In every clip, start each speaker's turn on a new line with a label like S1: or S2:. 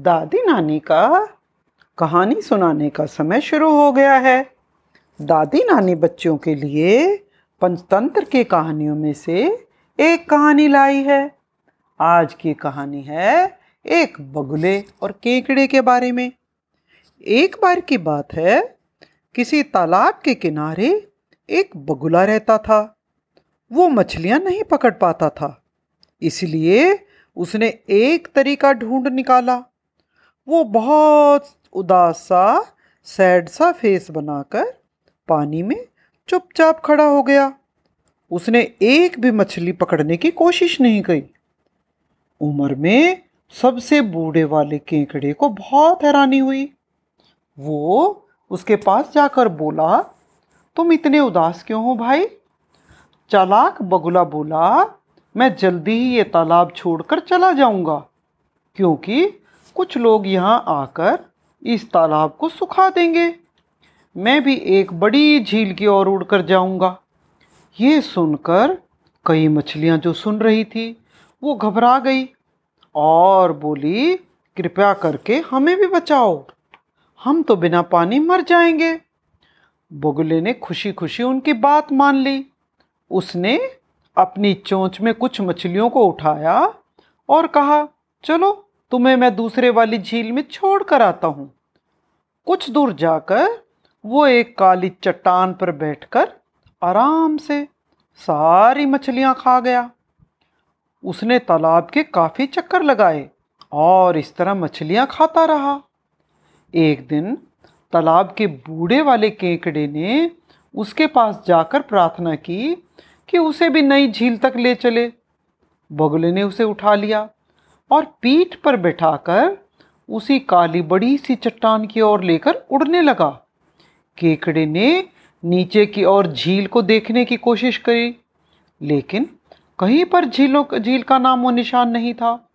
S1: दादी नानी का कहानी सुनाने का समय शुरू हो गया है। दादी नानी बच्चों के लिए पंचतंत्र की कहानियों में से एक कहानी लाई है। आज की कहानी है एक बगुले और केकड़े के बारे में। एक बार की बात है, किसी तालाब के किनारे एक बगुला रहता था। वो मछलियाँ नहीं पकड़ पाता था, इसलिए उसने एक तरीका ढूंढ निकाला। वो बहुत उदास सा सैड सा फेस बनाकर पानी में चुपचाप खड़ा हो गया। उसने एक भी मछली पकड़ने की कोशिश नहीं की। उम्र में सबसे बूढ़े वाले केकड़े को बहुत हैरानी हुई। वो उसके पास जाकर बोला, तुम इतने उदास क्यों हो भाई? चालाक बगुला बोला, मैं जल्दी ही ये तालाब छोड़कर चला जाऊँगा, क्योंकि कुछ लोग यहाँ आकर इस तालाब को सुखा देंगे। मैं भी एक बड़ी झील की ओर उड़कर जाऊँगा। ये सुनकर कई मछलियाँ जो सुन रही थी, वो घबरा गई और बोली, कृपया करके हमें भी बचाओ। हम तो बिना पानी मर जाएँगे। बगुले ने खुशी खुशी उनकी बात मान ली। उसने अपनी चोंच में कुछ मछलियों को उठाया और कहा, चलो तुम्हें मैं दूसरे वाली झील में छोड़ कर आता हूँ। कुछ दूर जाकर वो एक काली चट्टान पर बैठकर आराम से सारी मछलियाँ खा गया। उसने तालाब के काफ़ी चक्कर लगाए और इस तरह मछलियाँ खाता रहा। एक दिन तालाब के बूढ़े वाले केकड़े ने उसके पास जाकर प्रार्थना की कि उसे भी नई झील तक ले चले। बगुले ने उसे उठा लिया। और पीठ पर बैठाकर उसी काली बड़ी सी चट्टान की ओर लेकर उड़ने लगा। केकड़े ने नीचे की ओर झील को देखने की कोशिश करी, लेकिन कहीं पर झीलों झील का नाम वो निशान नहीं था।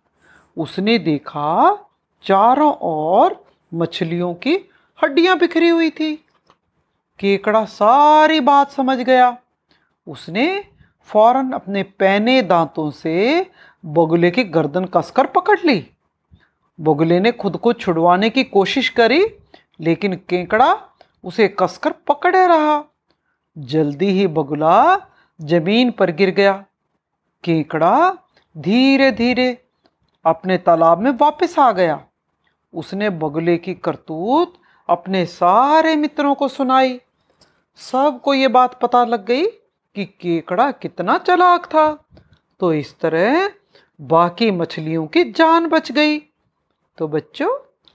S1: उसने देखा चारों ओर मछलियों की हड्डियाँ बिखरी हुई थी। केकड़ा सारी बात समझ गया। उसने फ़ौरन अपने पैने दांतों से बगुले की गर्दन कसकर पकड़ ली? बगुले ने खुद को छुड़वाने की कोशिश करी, लेकिन केकड़ा उसे कसकर पकड़े रहा। जल्दी ही बगुला ज़मीन पर गिर गया। केकड़ा धीरे धीरे अपने तालाब में वापस आ गया। उसने बगुले की करतूत अपने सारे मित्रों को सुनाई। सबको ये बात पता लग गई कि केकड़ा कितना चलाक था। तो इस तरह बाकी मछलियों की जान बच गई। तो बच्चों,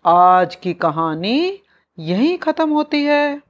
S1: आज की कहानी यहीं ख़त्म होती है।